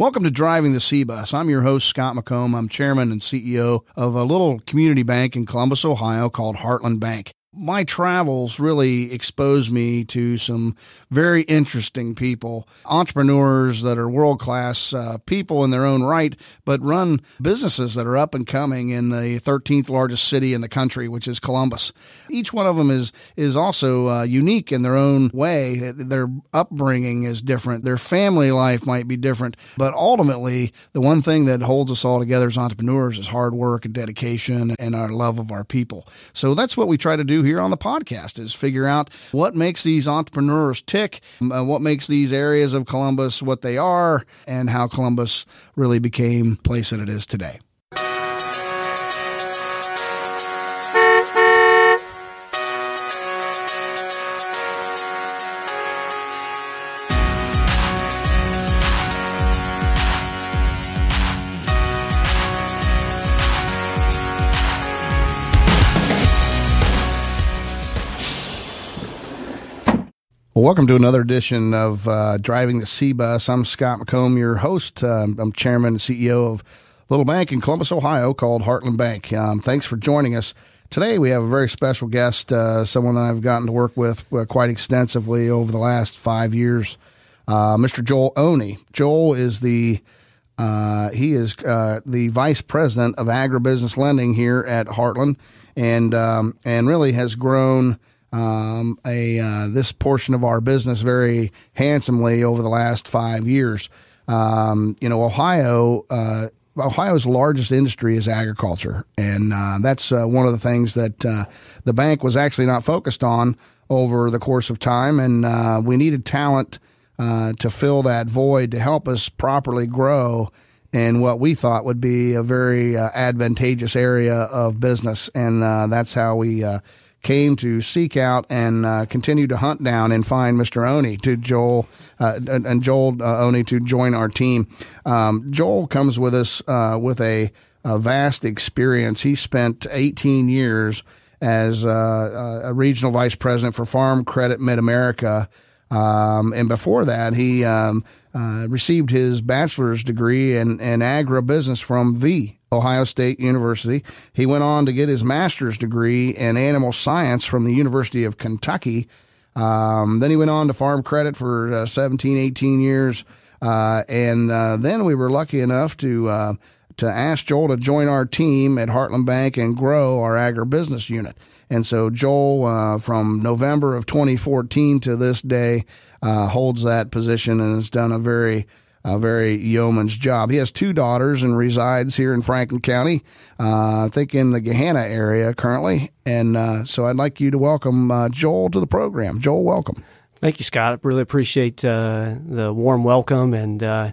Welcome to Driving the C Bus. I'm your host, Scott McComb. I'm chairman and CEO of a little community bank in Columbus, Ohio called Heartland Bank my travels really exposed me to some very interesting people, entrepreneurs that are world class uh, people in their own right, but run businesses that are up and coming in the 13th largest city in the country, which is Columbus. Each one of them is is also uh, unique in their own way. Their upbringing is different. Their family life might be different, but ultimately, the one thing that holds us all together as entrepreneurs is hard work and dedication and our love of our people. So that's what we try to do here on the podcast is figure out what makes these entrepreneurs tick, uh, what makes these areas of Columbus what they are, and how Columbus really became the place that it is today. Well, welcome to another edition of uh, Driving the C Bus. I'm Scott McComb, your host. Um, I'm chairman and CEO of little bank in Columbus, Ohio called Heartland Bank. Um, thanks for joining us. Today, we have a very special guest, uh, someone that I've gotten to work with uh, quite extensively over the last five years, uh, Mr. Joel Oney. Joel is the uh, he is uh, the vice president of agribusiness lending here at Heartland, and um, and really has grown um, a uh, this portion of our business very handsomely over the last five years. Um, you know, Ohio. Uh, Ohio's largest industry is agriculture, and uh, that's uh, one of the things that uh, the bank was actually not focused on over the course of time, and uh, we needed talent to fill that void to help us properly grow in what we thought would be a very advantageous area of business, and that's how we came to seek out and uh, continue to hunt down and find Mr. Oney to Joel uh, and Joel uh, Oney to join our team. Um, Joel comes with us uh, with a, a, vast experience. He spent 18 years as uh, uh, a regional vice president for Farm Credit Mid America. Um, and before that, he um, received his bachelor's degree in, in agribusiness from the Ohio State University. He went on to get his master's degree in animal science from the University of Kentucky. Um, then he went on to farm credit for uh, 17, 18 years. Uh, and uh, then we were lucky enough to uh, to ask Joel to join our team at Heartland Bank and grow our agribusiness unit. And so Joel, uh, from November of 2014 to this day, uh, holds that position and has done a very a very yeoman's job. He has two daughters and resides here in Franklin County, uh, I think in the Gahanna area currently. And uh, so I'd like you to welcome uh, Joel to the program. Joel, welcome. Thank you, Scott. I really appreciate uh, the warm welcome, and uh,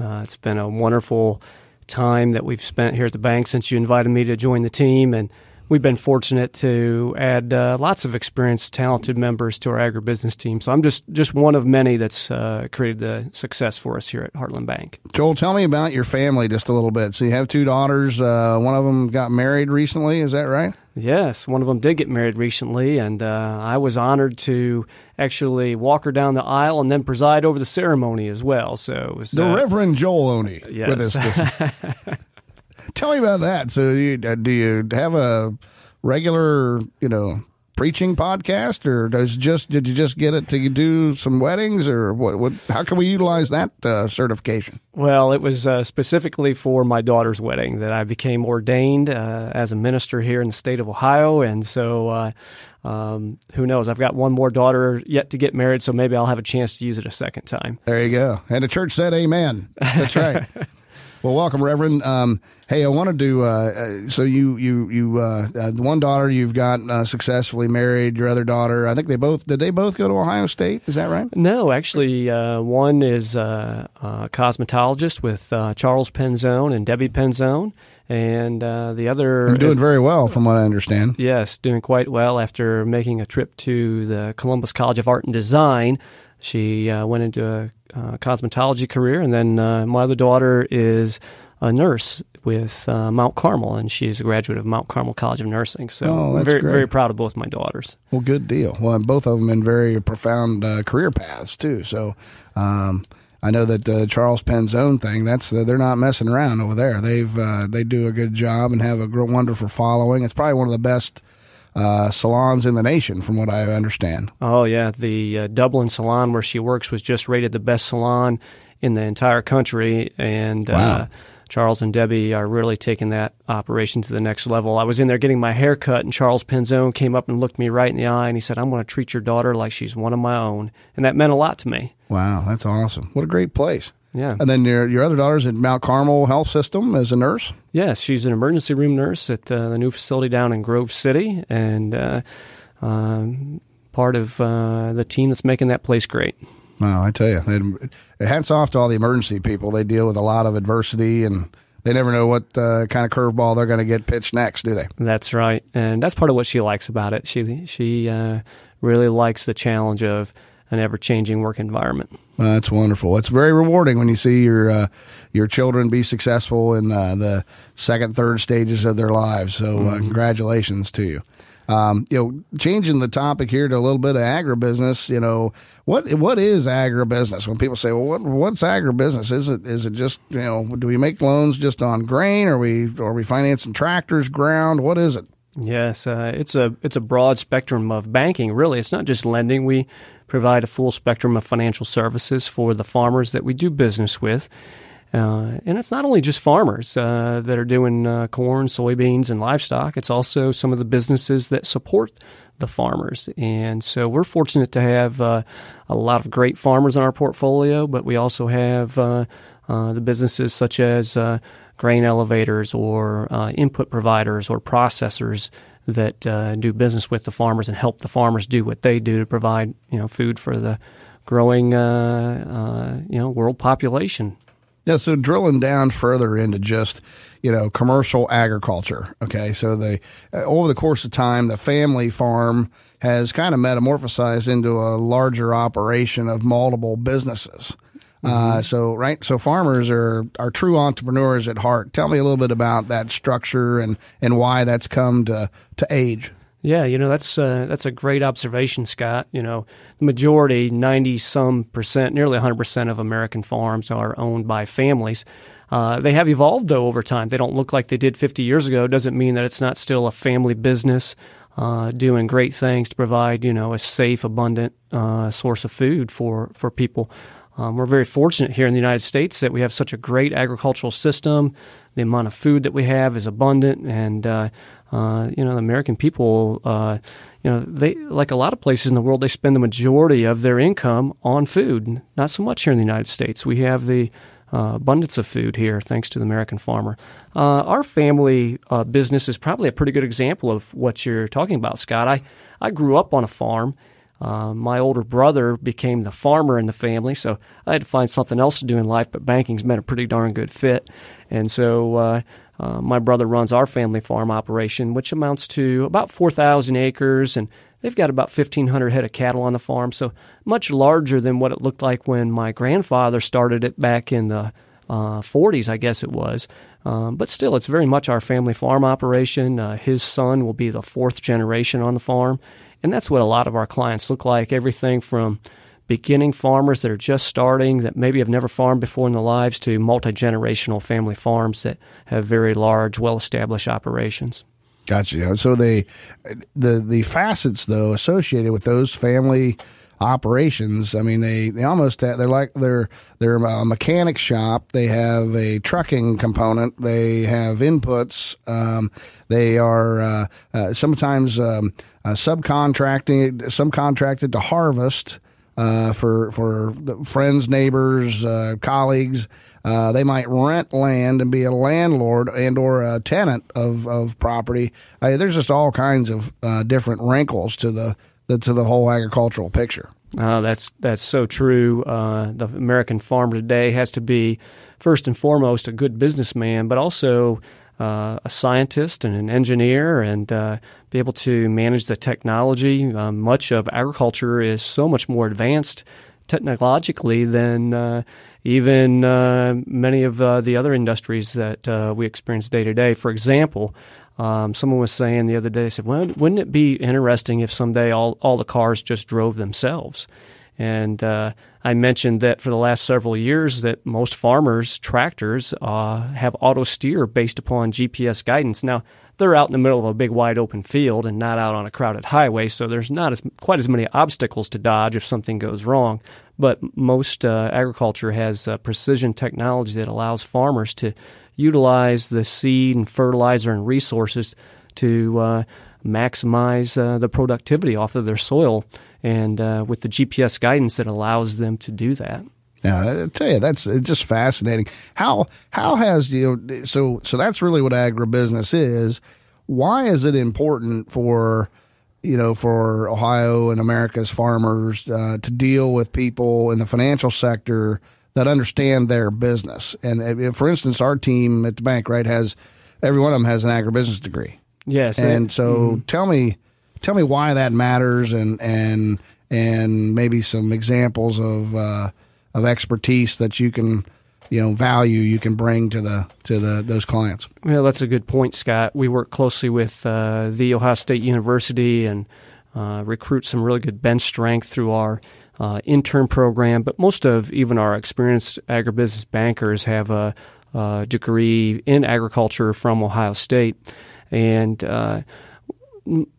uh, it's been a wonderful time that we've spent here at the bank since you invited me to join the team. And we've been fortunate to add uh, lots of experienced, talented members to our agribusiness team. So I'm just just one of many that's uh, created the success for us here at Heartland Bank. Joel, tell me about your family just a little bit. So you have two daughters. Uh, one of them got married recently. Is that right? Yes, one of them did get married recently, and uh, I was honored to actually walk her down the aisle and then preside over the ceremony as well. So it was the uh, Reverend Joel Oney yes. with us. Tell me about that. So, do you, uh, do you have a regular, you know, preaching podcast, or does just did you just get it to do some weddings, or what? what how can we utilize that uh, certification? Well, it was uh, specifically for my daughter's wedding that I became ordained uh, as a minister here in the state of Ohio, and so. Uh, um, who knows? I've got one more daughter yet to get married, so maybe I'll have a chance to use it a second time. There you go. And the church said, "Amen." That's right. Well, welcome, Reverend. Um, hey, I wanted to. Uh, uh, so you, you, you, uh, uh, one daughter you've got uh, successfully married. Your other daughter, I think they both did. They both go to Ohio State. Is that right? No, actually, uh, one is a cosmetologist with Charles Penzone and Debbie Penzone, and the other They're doing is, very well, from what I understand. Yes, doing quite well after making a trip to the Columbus College of Art and Design. She went into a uh, cosmetology career, and then uh, my other daughter is a nurse with uh, Mount Carmel, and she's a graduate of Mount Carmel College of Nursing. So oh, I'm very great. very proud of both my daughters. Well, good deal. Well, both of them in very profound uh, career paths too. So. Um, I know that the Charles Penzone thing. That's uh, they're not messing around over there. They've uh, they do a good job and have a wonderful following. It's probably one of the best uh, salons in the nation, from what I understand. Oh yeah, the uh, Dublin salon where she works was just rated the best salon in the entire country, and uh. Charles and Debbie are really taking that operation to the next level. I was in there getting my hair cut, and Charles Penzone came up and looked me right in the eye, and he said, "I'm going to treat your daughter like she's one of my own," and that meant a lot to me. Wow, that's awesome! What a great place. Yeah. And then your your other daughter's at Mount Carmel Health System as a nurse. Yes, she's an emergency room nurse at uh, the new facility down in Grove City, and uh, um, part of uh, the team that's making that place great. Wow, I tell you, hats off to all the emergency people. They deal with a lot of adversity and they never know what uh, kind of curveball they're going to get pitched next, do they? That's right, and that's part of what she likes about it. She she uh, really likes the challenge of an ever changing work environment. Well, that's wonderful. It's very rewarding when you see your uh, your children be successful in uh, the second, third stages of their lives. So, uh, mm-hmm. congratulations to you. Um, you know, changing the topic here to a little bit of agribusiness. You know, what what is agribusiness? When people say, "Well, what what's agribusiness?" Is it is it just you know, do we make loans just on grain? Are we are we financing tractors, ground? What is it? Yes, uh, it's a it's a broad spectrum of banking. Really, it's not just lending. We provide a full spectrum of financial services for the farmers that we do business with. Uh, and it's not only just farmers uh, that are doing uh, corn, soybeans, and livestock. It's also some of the businesses that support the farmers. And so we're fortunate to have uh, a lot of great farmers in our portfolio, but we also have uh, the businesses such as grain elevators or uh, input providers or processors that uh, do business with the farmers and help the farmers do what they do to provide you know food for the growing uh, you know world population. Yeah, so drilling down further into just you know commercial agriculture. Okay, so they uh, over the course of time, the family farm has kind of metamorphosized into a larger operation of multiple businesses. Uh, mm-hmm. So right, so farmers are are true entrepreneurs at heart. Tell me a little bit about that structure and and why that's come to to age. Yeah, you know that's uh, that's a great observation, Scott. You know, the majority, ninety some percent, nearly hundred percent of American farms are owned by families. Uh, they have evolved though over time. They don't look like they did 50 years ago. Doesn't mean that it's not still a family business uh, doing great things to provide you know a safe, abundant uh, source of food for for people. Um, we're very fortunate here in the United States that we have such a great agricultural system. The amount of food that we have is abundant, and uh, uh, you know, the American people, uh, you know, they like a lot of places in the world, they spend the majority of their income on food. Not so much here in the United States. We have the uh, abundance of food here, thanks to the American farmer. Uh, our family uh, business is probably a pretty good example of what you're talking about, Scott. I I grew up on a farm. Uh, my older brother became the farmer in the family, so I had to find something else to do in life. But banking's been a pretty darn good fit, and so uh, my brother runs our family farm operation, which amounts to about 4,000 acres, and they've got about 1,500 head of cattle on the farm, so much larger than what it looked like when my grandfather started it back in the uh, 40s, I guess it was. Um, but still, it's very much our family farm operation. Uh, his son will be the fourth generation on the farm, and that's what a lot of our clients look like. Everything from beginning farmers that are just starting, that maybe have never farmed before in their lives, to multi generational family farms that have very large, well established operations. Gotcha. So the the facets though associated with those family operations. I mean, they, they almost have, they're like they're they're a mechanic shop. They have a trucking component. They have inputs. Um, they are uh, uh, sometimes um, uh, subcontracting subcontracted to harvest uh, for for friends, neighbors, uh, colleagues. Uh, they might rent land and be a landlord and or a tenant of of property. Uh, there's just all kinds of uh, different wrinkles to the, the, to the whole agricultural picture. Uh, that's that's so true. the American farmer today has to be first and foremost a good businessman, but also uh, a scientist and an engineer and uh, be able to manage the technology. Uh, much of agriculture is so much more advanced technologically than uh, even uh, many of uh, the other industries that we experience day to day. For example, um, someone was saying the other day, they said, well, wouldn't it be interesting if someday all, all the cars just drove themselves? And uh, I mentioned that for the last several years that most farmers' tractors uh, have auto steer based upon GPS guidance. Now they're out in the middle of a big wide open field and not out on a crowded highway, so there's not as quite as many obstacles to dodge if something goes wrong. But most uh, agriculture has uh, precision technology that allows farmers to utilize the seed and fertilizer and resources to uh, maximize uh, the productivity off of their soil. And uh, with the GPS guidance, that allows them to do that. Yeah, I tell you, that's just fascinating. How how has you know, so so that's really what agribusiness is. Why is it important for you know for Ohio and America's farmers uh, to deal with people in the financial sector that understand their business? And for instance, our team at the bank, right, has every one of them has an agribusiness degree. Yes, and so mm-hmm. tell me tell me why that matters and and and maybe some examples of. Uh, of expertise that you can you know value you can bring to the to the those clients. Well, that's a good point, Scott. We work closely with uh, the Ohio State University and uh, recruit some really good bench strength through our uh, intern program. But most of even our experienced agribusiness bankers have a, a degree in agriculture from Ohio State, and uh,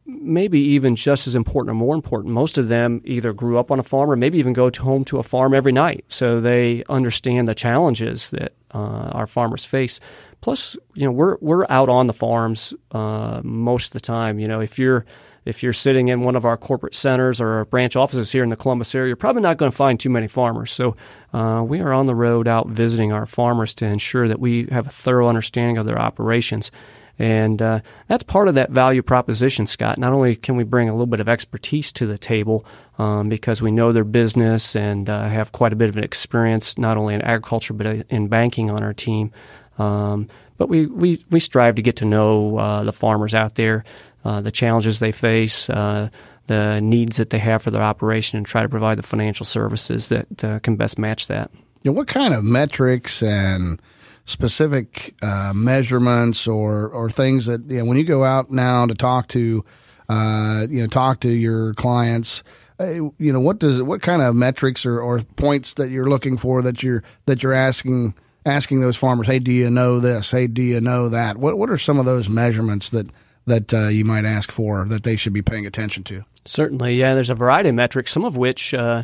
maybe even just as important or more important, most of them either grew up on a farm or maybe even go to home to a farm every night. So they understand the challenges that uh, our farmers face. Plus, you know, we're we're out on the farms uh, most of the time. You know, if you're if you're sitting in one of our corporate centers or our branch offices here in the Columbus area, you're probably not going to find too many farmers. So uh, we are on the road out visiting our farmers to ensure that we have a thorough understanding of their operations. And uh, that's part of that value proposition, Scott. Not only can we bring a little bit of expertise to the table um, because we know their business and uh, have quite a bit of an experience, not only in agriculture but in banking on our team, um, but we, we, we strive to get to know uh, the farmers out there, uh, the challenges they face, uh, the needs that they have for their operation, and try to provide the financial services that uh, can best match that. Yeah, what kind of metrics and specific uh, measurements or or things that you know, when you go out now to talk to you know talk to your clients you know what does what kind of metrics or, or points that you're looking for that you're that you're asking asking those farmers hey do you know this? Hey do you know that? What what are some of those measurements that that uh, you might ask for that they should be paying attention to? Certainly yeah there's a variety of metrics some of which uh,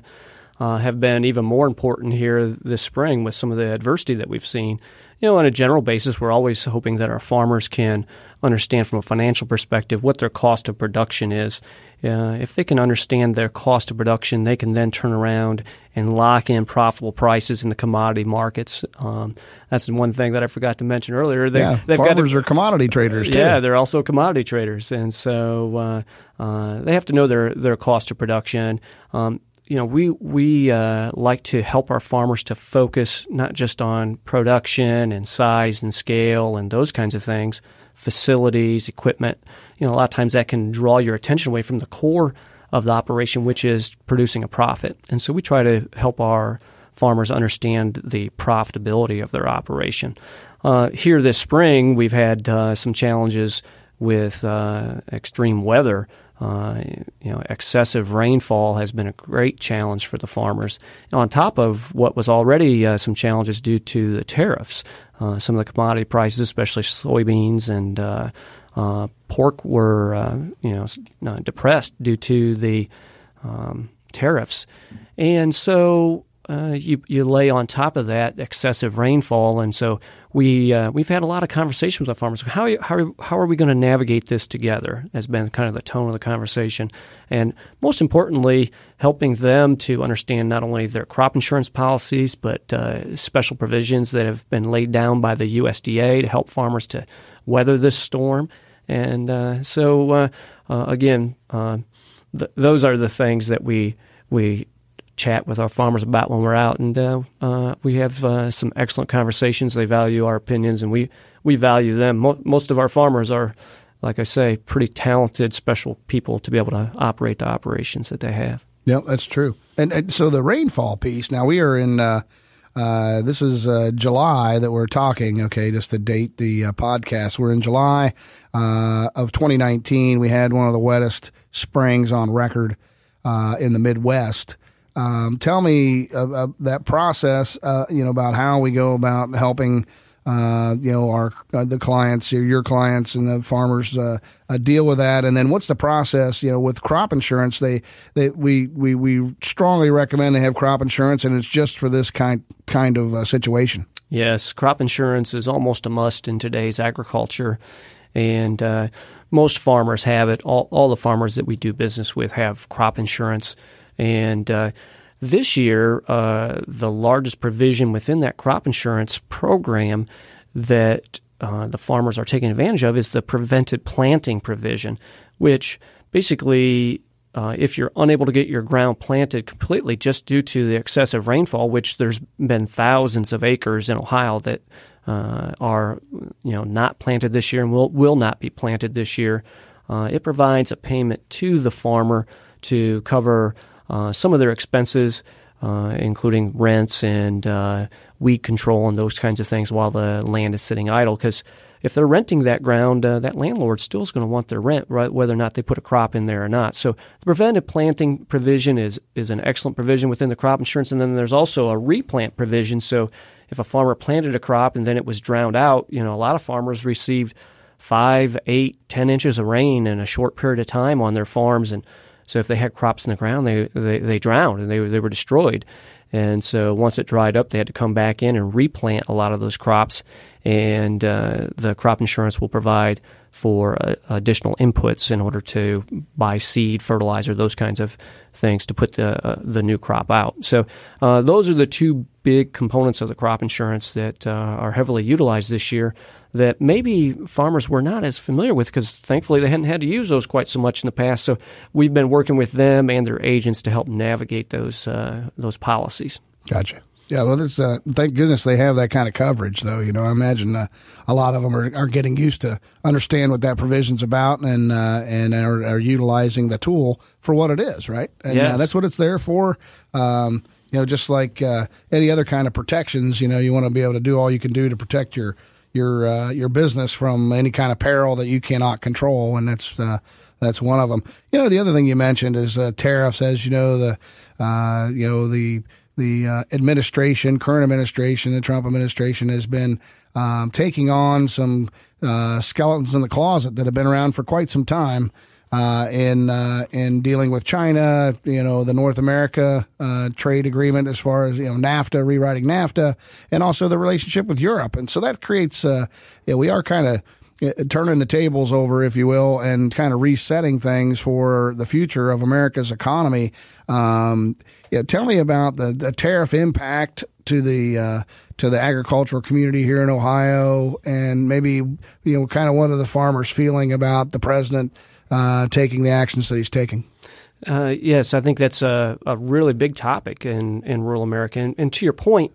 uh, have been even more important here this spring with some of the adversity that we've seen you know, on a general basis, we're always hoping that our farmers can understand from a financial perspective what their cost of production is. Uh, if they can understand their cost of production, they can then turn around and lock in profitable prices in the commodity markets. Um, that's one thing that I forgot to mention earlier. They, yeah, farmers to, are commodity traders too. Yeah, they're also commodity traders, and so uh, uh, they have to know their their cost of production. Um, you know, we we uh, like to help our farmers to focus not just on production and size and scale and those kinds of things, facilities, equipment. You know, a lot of times that can draw your attention away from the core of the operation, which is producing a profit. And so we try to help our farmers understand the profitability of their operation. Uh, here this spring, we've had uh, some challenges with uh, extreme weather. Uh, you know, excessive rainfall has been a great challenge for the farmers. On top of what was already uh, some challenges due to the tariffs, uh, some of the commodity prices, especially soybeans and uh, uh, pork, were you know depressed due to the um, tariffs, and so uh, you you lay on top of that excessive rainfall, and so we uh, we've had a lot of conversations with farmers. How how how are we going to navigate this together? Has been kind of the tone of the conversation, and most importantly, helping them to understand not only their crop insurance policies but uh, special provisions that have been laid down by the USDA to help farmers to weather this storm. And uh, so uh, again, th- those are the things that we we chat with our farmers about when we're out, and uh, uh, we have uh, some excellent conversations. They value our opinions, and we we value them. Mo- most of our farmers are, like I say, pretty talented, special people to be able to operate the operations that they have. Yeah, that's true. And, and so the rainfall piece. Now we are in. Uh, uh, this is uh, July that we're talking. Okay, just to date the podcast. We're in July of 2019. We had one of the wettest springs on record in the Midwest. Um, tell me uh, uh, that process, uh, you know, about how we go about helping, uh, you know, our uh, the clients, your, your clients, and the farmers uh, deal with that. And then what's the process, you know, with crop insurance? They, they we we we strongly recommend they have crop insurance, and it's just for this kind kind of situation. Yes, crop insurance is almost a must in today's agriculture and uh, most farmers have it. All, all, the farmers that we do business with have crop insurance, and uh, this year, uh, the largest provision within that crop insurance program that uh, the farmers are taking advantage of is the prevented planting provision, which basically uh, if you're unable to get your ground planted completely just due to the excessive rainfall, which there's been thousands of acres in Ohio that uh, are you know not planted this year and will will not be planted this year. Uh, it provides a payment to the farmer to cover uh, some of their expenses, uh, including rents and uh, weed control and those kinds of things, while the land is sitting idle. Because if they're renting that ground, that landlord still is going to want their rent, right, whether or not they put a crop in there or not. So the preventive planting provision is is an excellent provision within the crop insurance, and then there's also a replant provision. So if a farmer planted a crop and then it was drowned out, you know, a lot of farmers received five, eight, ten inches of rain in a short period of time on their farms, and so if they had crops in the ground, they they, they drowned and they they were destroyed. And so once it dried up, they had to come back in and replant a lot of those crops. And uh, the crop insurance will provide for uh, additional inputs in order to buy seed, fertilizer, those kinds of things to put the uh, the new crop out. So uh, those are the two big components of the crop insurance that uh, are heavily utilized this year. That maybe farmers were not as familiar with because thankfully they hadn't had to use those quite so much in the past. So we've been working with them and their agents to help navigate those uh, those policies. Gotcha. Yeah, well, it's, uh, thank goodness they have that kind of coverage, though. You know, I imagine uh, a lot of them are, are getting used to understand what that provision's about and uh, and are, are, utilizing the tool for what it is, right? And uh, yes. that's what it's there for. Um, you know, just like uh, any other kind of protections, you know, you want to be able to do all you can do to protect your your uh, your business from any kind of peril that you cannot control, and that's that's one of them. You know, the other thing you mentioned is tariffs, as you know the you know the the uh, administration, current administration, the Trump administration has been um, taking on some uh, skeletons in the closet that have been around for quite some time uh, in uh, in dealing with China. You know, the North America uh, trade agreement, as far as you know, NAFTA, rewriting NAFTA, and also the relationship with Europe, and so that creates. Uh, yeah, we are kind of turning the tables over, if you will, and kind of resetting things for the future of America's economy. Um, yeah, tell me about the, the tariff impact to the uh, to the agricultural community here in Ohio, and maybe you know, kind of what are the farmers feeling about the president uh, taking the actions that he's taking. Uh, yes, I think that's a, a really big topic in, in rural America. And, and to your point,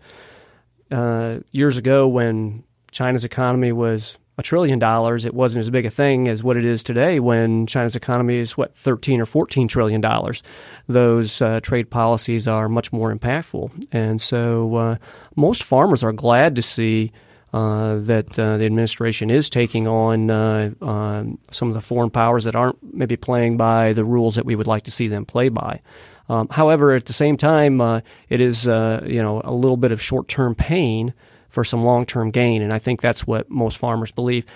uh, years ago when China's economy was a trillion dollars, it wasn't as big a thing as what it is today when China's economy is, what, 13 or 14 trillion dollars. Those uh, trade policies are much more impactful. And so uh, most farmers are glad to see uh, that uh, the administration is taking on uh, um, some of the foreign powers that aren't maybe playing by the rules that we would like to see them play by. Um, however, at the same time, uh, it is you know a little bit of short term pain for some long term gain. And I think that's what most farmers believe.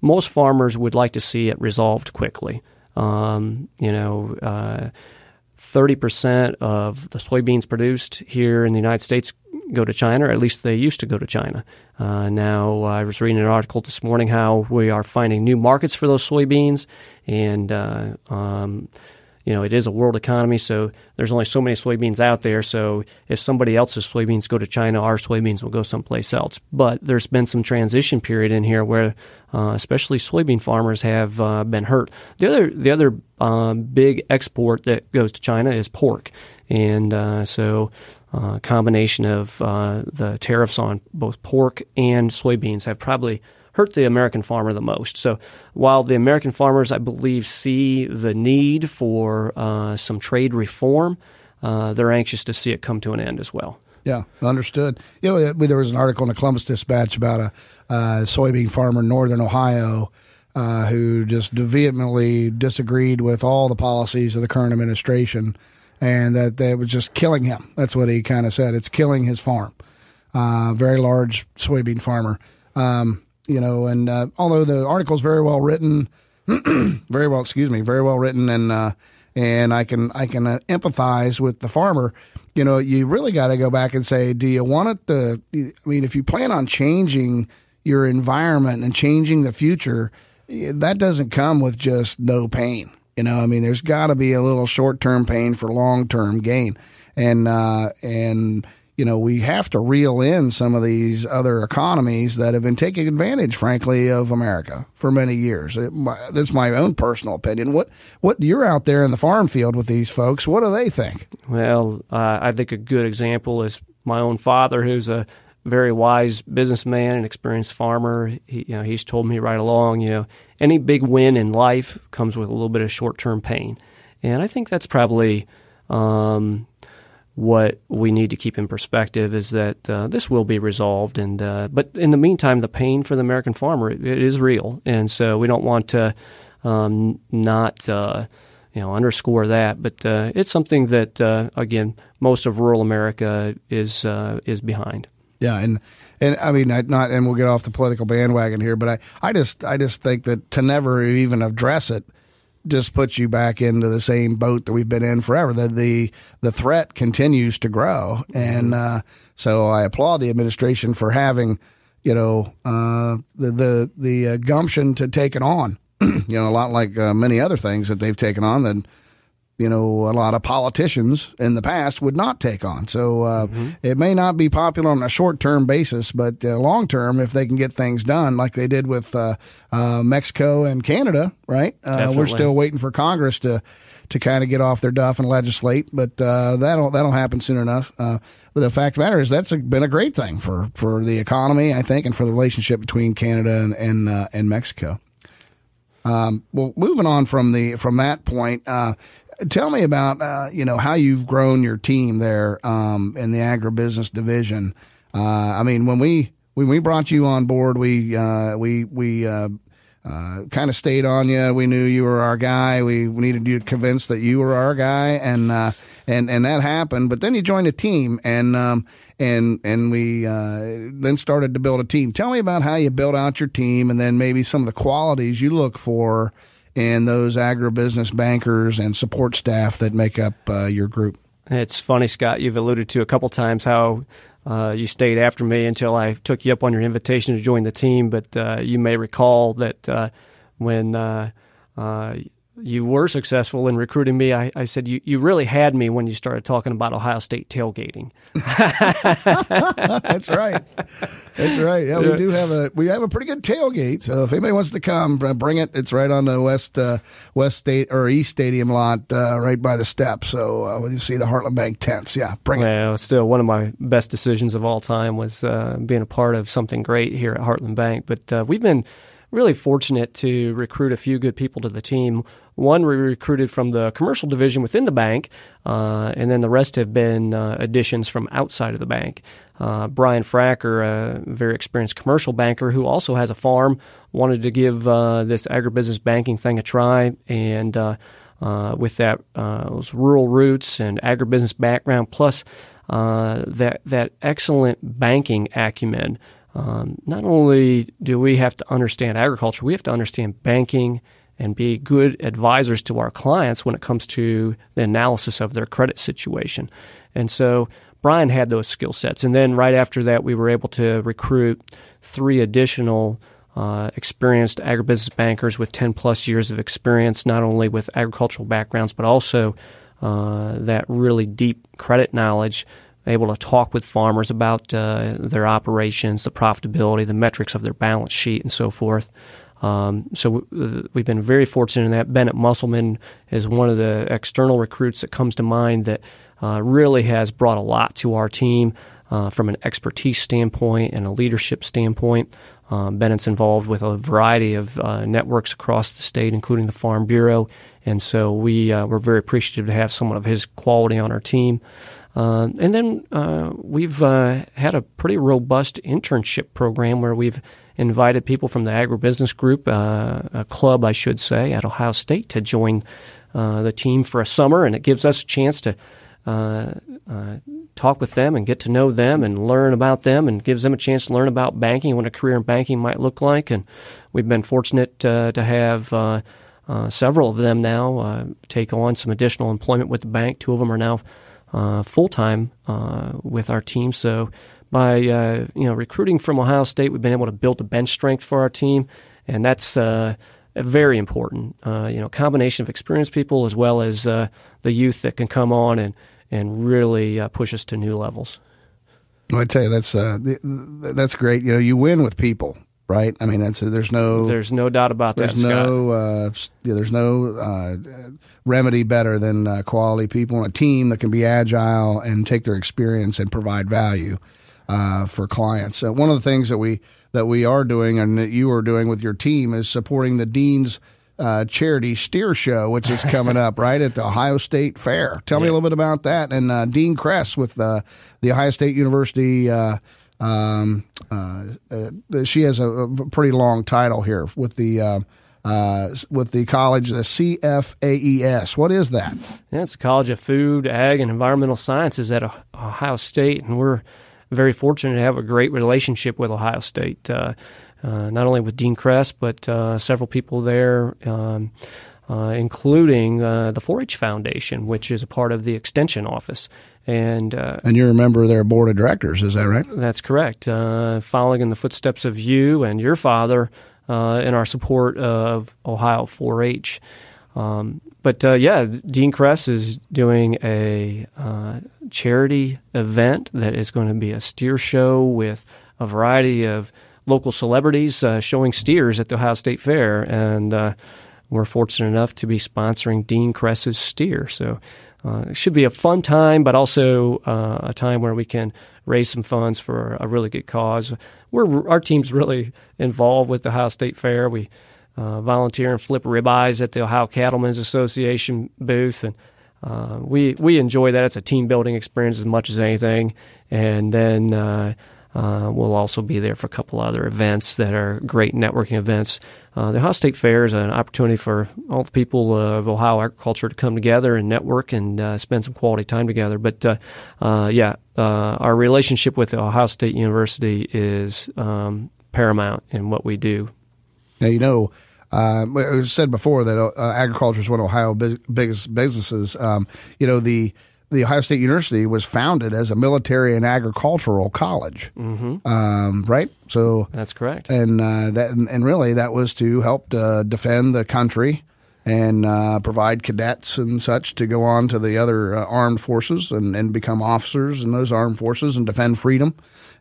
Most farmers would like to see it resolved quickly. Um, you know, uh, 30% of the soybeans produced here in the United States go to China, or at least they used to go to China. Uh, now, I was reading an article this morning how we are finding new markets for those soybeans, and uh, um, you know, it is a world economy, so there's only so many soybeans out there. So if somebody else's soybeans go to China, our soybeans will go someplace else. But there's been some transition period in here where, uh, especially soybean farmers have uh, been hurt. The other, the other um, big export that goes to China is pork, and uh, so. Uh, combination of uh, the tariffs on both pork and soybeans have probably hurt the American farmer the most. So while the American farmers, I believe, see the need for uh, some trade reform, uh, they're anxious to see it come to an end as well. Yeah, understood. You know, there was an article in the Columbus Dispatch about a soybean farmer in northern Ohio uh, who just vehemently disagreed with all the policies of the current administration and that they was just killing him. That's what he kind of said. It's killing his farm. Uh, very large soybean farmer. Um, you know, and uh, although the article is very well written, very well, excuse me, very well written, and uh, and I can I can uh, empathize with the farmer. You know, you really got to go back and say, do you want it to? I mean, if you plan on changing your environment and changing the future, that doesn't come with just no pain. You know, I mean, there's got to be a little short term pain for long term gain, and uh, and you know we have to reel in some of these other economies that have been taking advantage, frankly, of America for many years. It, my, that's my own personal opinion. What what you're out there in the farm field with these folks? What do they think? Well, uh, I think a good example is my own father, who's a very wise businessman and experienced farmer. He, you know, he's told me right along, you know, any big win in life comes with a little bit of short-term pain, and I think that's probably um, what we need to keep in perspective is that uh, this will be resolved. And uh, but in the meantime, the pain for the American farmer it, it is real, and so we don't want to um, not. Uh, you know, underscore that, but uh, it's something that uh, again, most of rural America is uh, is behind. Yeah, and and I mean, not and we'll get off the political bandwagon here, but I, I just I just think that to never even address it just puts you back into the same boat that we've been in forever. That the the threat continues to grow, and mm-hmm. uh, so I applaud the administration for having you know uh, the the the uh, gumption to take it on. you know, a lot like uh, many other things that they've taken on that you know, a lot of politicians in the past would not take on. So uh, mm-hmm. it may not be popular on a short term basis, but uh, long term, if they can get things done like they did with uh, uh Mexico and Canada, right? Uh, we're still waiting for Congress to to kind of get off their duff and legislate, but uh, that'll that'll happen soon enough. but the fact of the matter is, that's a, been a great thing for for the economy, I think, and for the relationship between Canada and and, and Mexico. Um, well, moving on from the from that point, uh, Tell me about uh, you know how you've grown your team there um, in the agribusiness division. Uh, I mean, when we when we brought you on board, we uh, we we uh, uh, kind of stayed on you. We knew you were our guy. We needed you convinced that you were our guy, and uh, and and that happened. But then you joined a team, and um, and and we then started to build a team. Tell me about how you built out your team, and then maybe some of the qualities you look for and those agribusiness bankers and support staff that make up uh, your group. It's funny, Scott. You've alluded to a couple times how uh, you stayed after me until I took you up on your invitation to join the team. But uh, you may recall that uh, when uh, uh, you were successful in recruiting me. I, I, said you, you really had me when you started talking about Ohio State tailgating. That's right. That's right. Yeah, we do have a we have a pretty good tailgate. So if anybody wants to come, uh, bring it. It's right on the west uh, west state or east stadium lot, uh, right by the steps. So uh, you see the Heartland Bank tents. Yeah, bring it. Well, still one of my best decisions of all time was uh, being a part of something great here at Heartland Bank. But uh, we've been really fortunate to recruit a few good people to the team. One we recruited from the commercial division within the bank, uh, and then the rest have been uh, additions from outside of the bank. Uh, Brian Fracker, a very experienced commercial banker who also has a farm, wanted to give uh, this agribusiness banking thing a try, and uh, uh, with that those rural roots and agribusiness background, plus that that excellent banking acumen. Um, not only do we have to understand agriculture, we have to understand banking and be good advisors to our clients when it comes to the analysis of their credit situation. And so Brian had those skill sets. And then right after that, we were able to recruit three additional uh, experienced agribusiness bankers with 10 plus years of experience, not only with agricultural backgrounds, but also uh, that really deep credit knowledge, able to talk with farmers about uh, their operations, the profitability, the metrics of their balance sheet, and so forth. Um, so we've been very fortunate in that. Bennett Musselman is one of the external recruits that comes to mind that uh, really has brought a lot to our team uh, from an expertise standpoint and a leadership standpoint. Um, Bennett's involved with a variety of uh, networks across the state, including the Farm Bureau, and so we uh, we're very appreciative to have someone of his quality on our team. Uh, and then uh, we've uh, had a pretty robust internship program where we've invited people from the agribusiness group, uh, a club, I should say, at Ohio State to join uh, the team for a summer, and it gives us a chance to talk with them and get to know them and learn about them, and gives them a chance to learn about banking, what a career in banking might look like. And we've been fortunate to have. several of them now take on some additional employment with the bank. Two of them are now full time with our team. So by uh, you know recruiting from Ohio State, we've been able to build a bench strength for our team, and that's uh, very important. Uh, you know, combination of experienced people as well as uh, the youth that can come on and and really uh, push us to new levels. Well, I tell you, that's uh, that's great. You know, you win with people, right? I mean, that's there's no there's no doubt about there's that. No, uh, yeah, there's no uh, remedy better than uh, quality people and a team that can be agile and take their experience and provide value uh, for clients. Uh, one of the things that we that we are doing and that you are doing with your team is supporting the dean's uh, charity steer show, which is coming up right at the Ohio State Fair. Tell yeah. me a little bit about that. And uh, Dean Kress with uh, the Ohio State University. Uh, um, she has a, a, pretty long title here with the. Uh, with the college, the CFAES. What is that? Yeah, it's the College of Food, Ag, and Environmental Sciences at Ohio State, and we're very fortunate to have a great relationship with Ohio State. Uh, uh, not only with Dean Kress, but uh, several people there, um, uh, including uh, the 4-H Foundation, which is a part of the Extension Office. And uh, and you're a member of their board of directors, is that right? That's correct. following in the footsteps of you and your father in our support of Ohio 4-H. Um, but uh, yeah, Dean Kress is doing a uh, charity event that is going to be a steer show with a variety of local celebrities uh, showing steers at the Ohio State Fair, and uh, we're fortunate enough to be sponsoring Dean Kress's steer. So uh, it should be a fun time, but also uh, a time where we can raise some funds for a really good cause. We're our team's really involved with the Ohio State Fair. We uh, volunteer and flip ribeyes at the Ohio Cattlemen's Association booth, and uh, we we enjoy that. It's a team building experience as much as anything. And then uh, uh we'll also be there for a couple other events that are great networking events. Uh, the Ohio State Fair is an opportunity for all the people of Ohio agriculture to come together and network and uh, spend some quality time together. But yeah, our relationship with Ohio State University is um, paramount in what we do. Now, you know, uh, it was said before that uh, agriculture is one of Ohio's biggest businesses. Um, you know, the the Ohio State University was founded as a military and agricultural college, mm-hmm. um, right? So that's correct. And uh, that and really that was to help uh, defend the country and uh, provide cadets and such to go on to the other uh, armed forces and, and become officers in those armed forces and defend freedom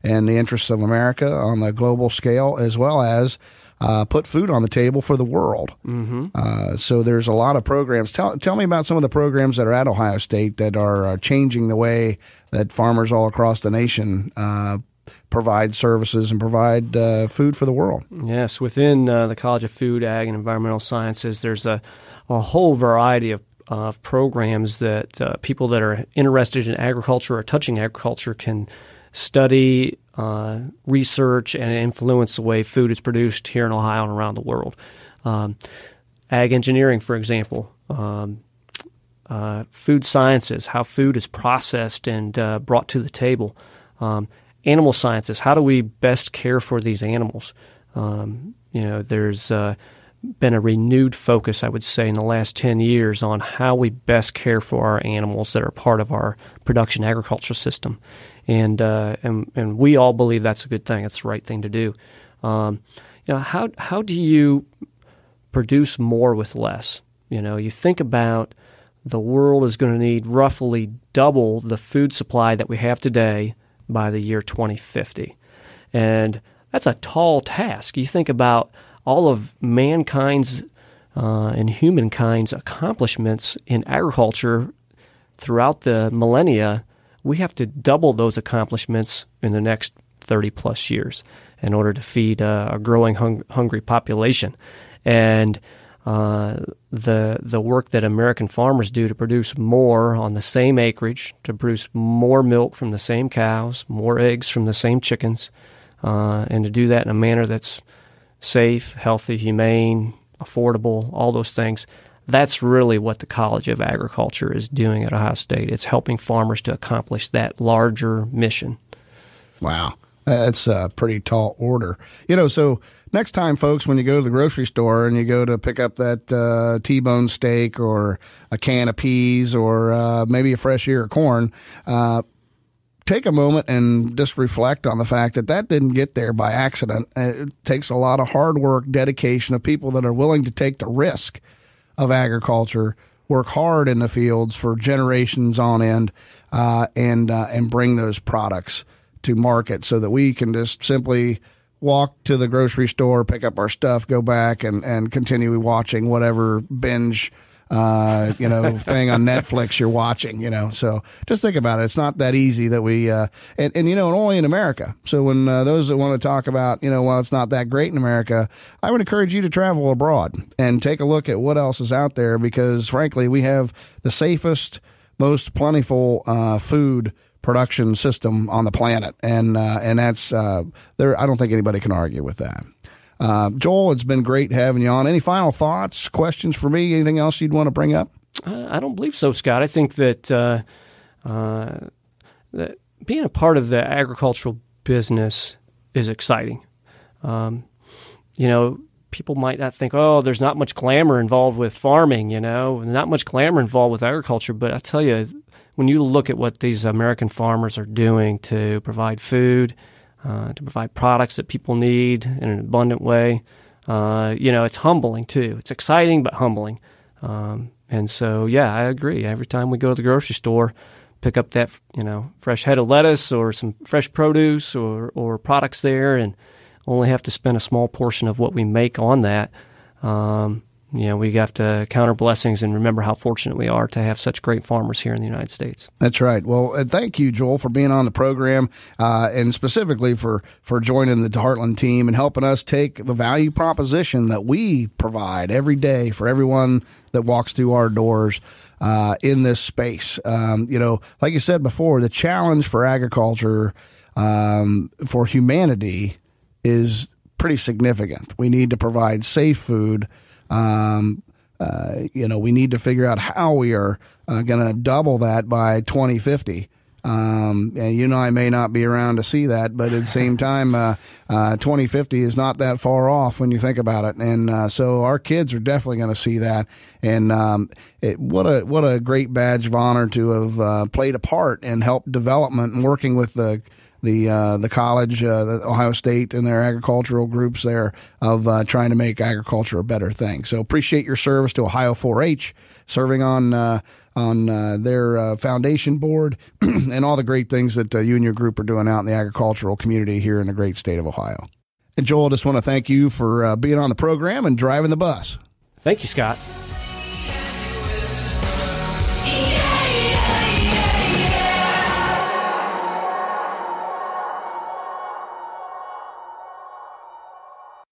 and the interests of America on the global scale, as well as uh, put food on the table for the world. Mm-hmm. Uh, so there's a lot of programs. Tell, tell me about some of the programs that are at Ohio State that are uh, changing the way that farmers all across the nation uh, provide services and provide uh, food for the world. Yes, within uh, the College of Food, Ag, and Environmental Sciences, there's a, a whole variety of of programs that uh, people that are interested in agriculture or touching agriculture can study, uh, research, and influence the way food is produced here in Ohio and around the world. Um, ag engineering, for example, um, uh, food sciences, how food is processed and uh, brought to the table. Um, animal sciences, how do we best care for these animals? Um, you know, there's uh, been a renewed focus, I would say, in the last 10 years on how we best care for our animals that are part of our production agriculture system and uh, and and we all believe that's a good thing. It's the right thing to do. Um, you know, how how do you produce more with less? You know, you think about the world is going to need roughly double the food supply that we have today by the year 2050, and that's a tall task. You think about all of mankind's uh, and humankind's accomplishments in agriculture throughout the millennia we have to double those accomplishments in the next 30 plus years in order to feed uh, a growing hung- hungry population. And uh, the the work that American farmers do to produce more on the same acreage, to produce more milk from the same cows, more eggs from the same chickens, uh, and to do that in a manner that's safe, healthy, humane, affordable, all those things. That's really what the College of Agriculture is doing at Ohio State. It's helping farmers to accomplish that larger mission. Wow. That's a pretty tall order. You know, so next time, folks, when you go to the grocery store and you go to pick up that uh, T-bone steak or a can of peas or uh, maybe a fresh ear of corn, uh, take a moment and just reflect on the fact that that didn't get there by accident. It takes a lot of hard work, dedication of people that are willing to take the risk of agriculture, work hard in the fields for generations on end, uh, and uh, and bring those products to market so that we can just simply walk to the grocery store, pick up our stuff, go back and, and continue watching whatever binge uh, you know, thing on Netflix you're watching, you know. So just think about it. It's not that easy that we, uh, and, and, you know, and only in America. So when uh, those that want to talk about, you know, while it's not that great in America, I would encourage you to travel abroad and take a look at what else is out there because, frankly, we have the safest, most plentiful uh, food production system on the planet, and uh, and that's uh, there. I don't think anybody can argue with that. Uh, Joel, it's been great having you on. Any final thoughts, questions for me? Anything else you'd want to bring up? Uh, I don't believe so, Scott. I think that, uh, uh, that being a part of the agricultural business is exciting. Um, you know, people might not think, oh, there's not much glamour involved with farming, you know, not much glamour involved with agriculture. But I tell you, when you look at what these American farmers are doing to provide food, uh, to provide products that people need in an abundant way, uh, you know, it's humbling too. It's exciting but humbling. Um, and so, yeah, I agree. Every time we go to the grocery store, pick up that you know fresh head of lettuce or some fresh produce or or products there, and only have to spend a small portion of what we make on that. Um, you know, we have to count our blessings and remember how fortunate we are to have such great farmers here in the United States. That's right. Well, uh, thank you, Joel, for being on the program uh, and specifically for, for joining the Heartland team and helping us take the value proposition that we provide every day for everyone that walks through our doors uh, in this space. Um, you know, like you said before, the challenge for agriculture, um, for humanity, is pretty significant. We need to provide safe food um, uh, you know, we need to figure out how we are uh, going to double that by 2050. Um, and you know, I may not be around to see that, but at the same time, uh, uh, 2050 is not that far off when you think about it. And uh, so our kids are definitely going to see that. And um, it, what a what a great badge of honor to have uh, played a part and helped development and working with the the uh, the college, uh, the Ohio State, and their agricultural groups there of uh, trying to make agriculture a better thing. So appreciate your service to Ohio 4-H, serving on uh, on uh, their uh, foundation board, and all the great things that you and your group are doing out in the agricultural community here in the great state of Ohio. And Joel, I just want to thank you for being on the program and driving the bus. Thank you, Scott.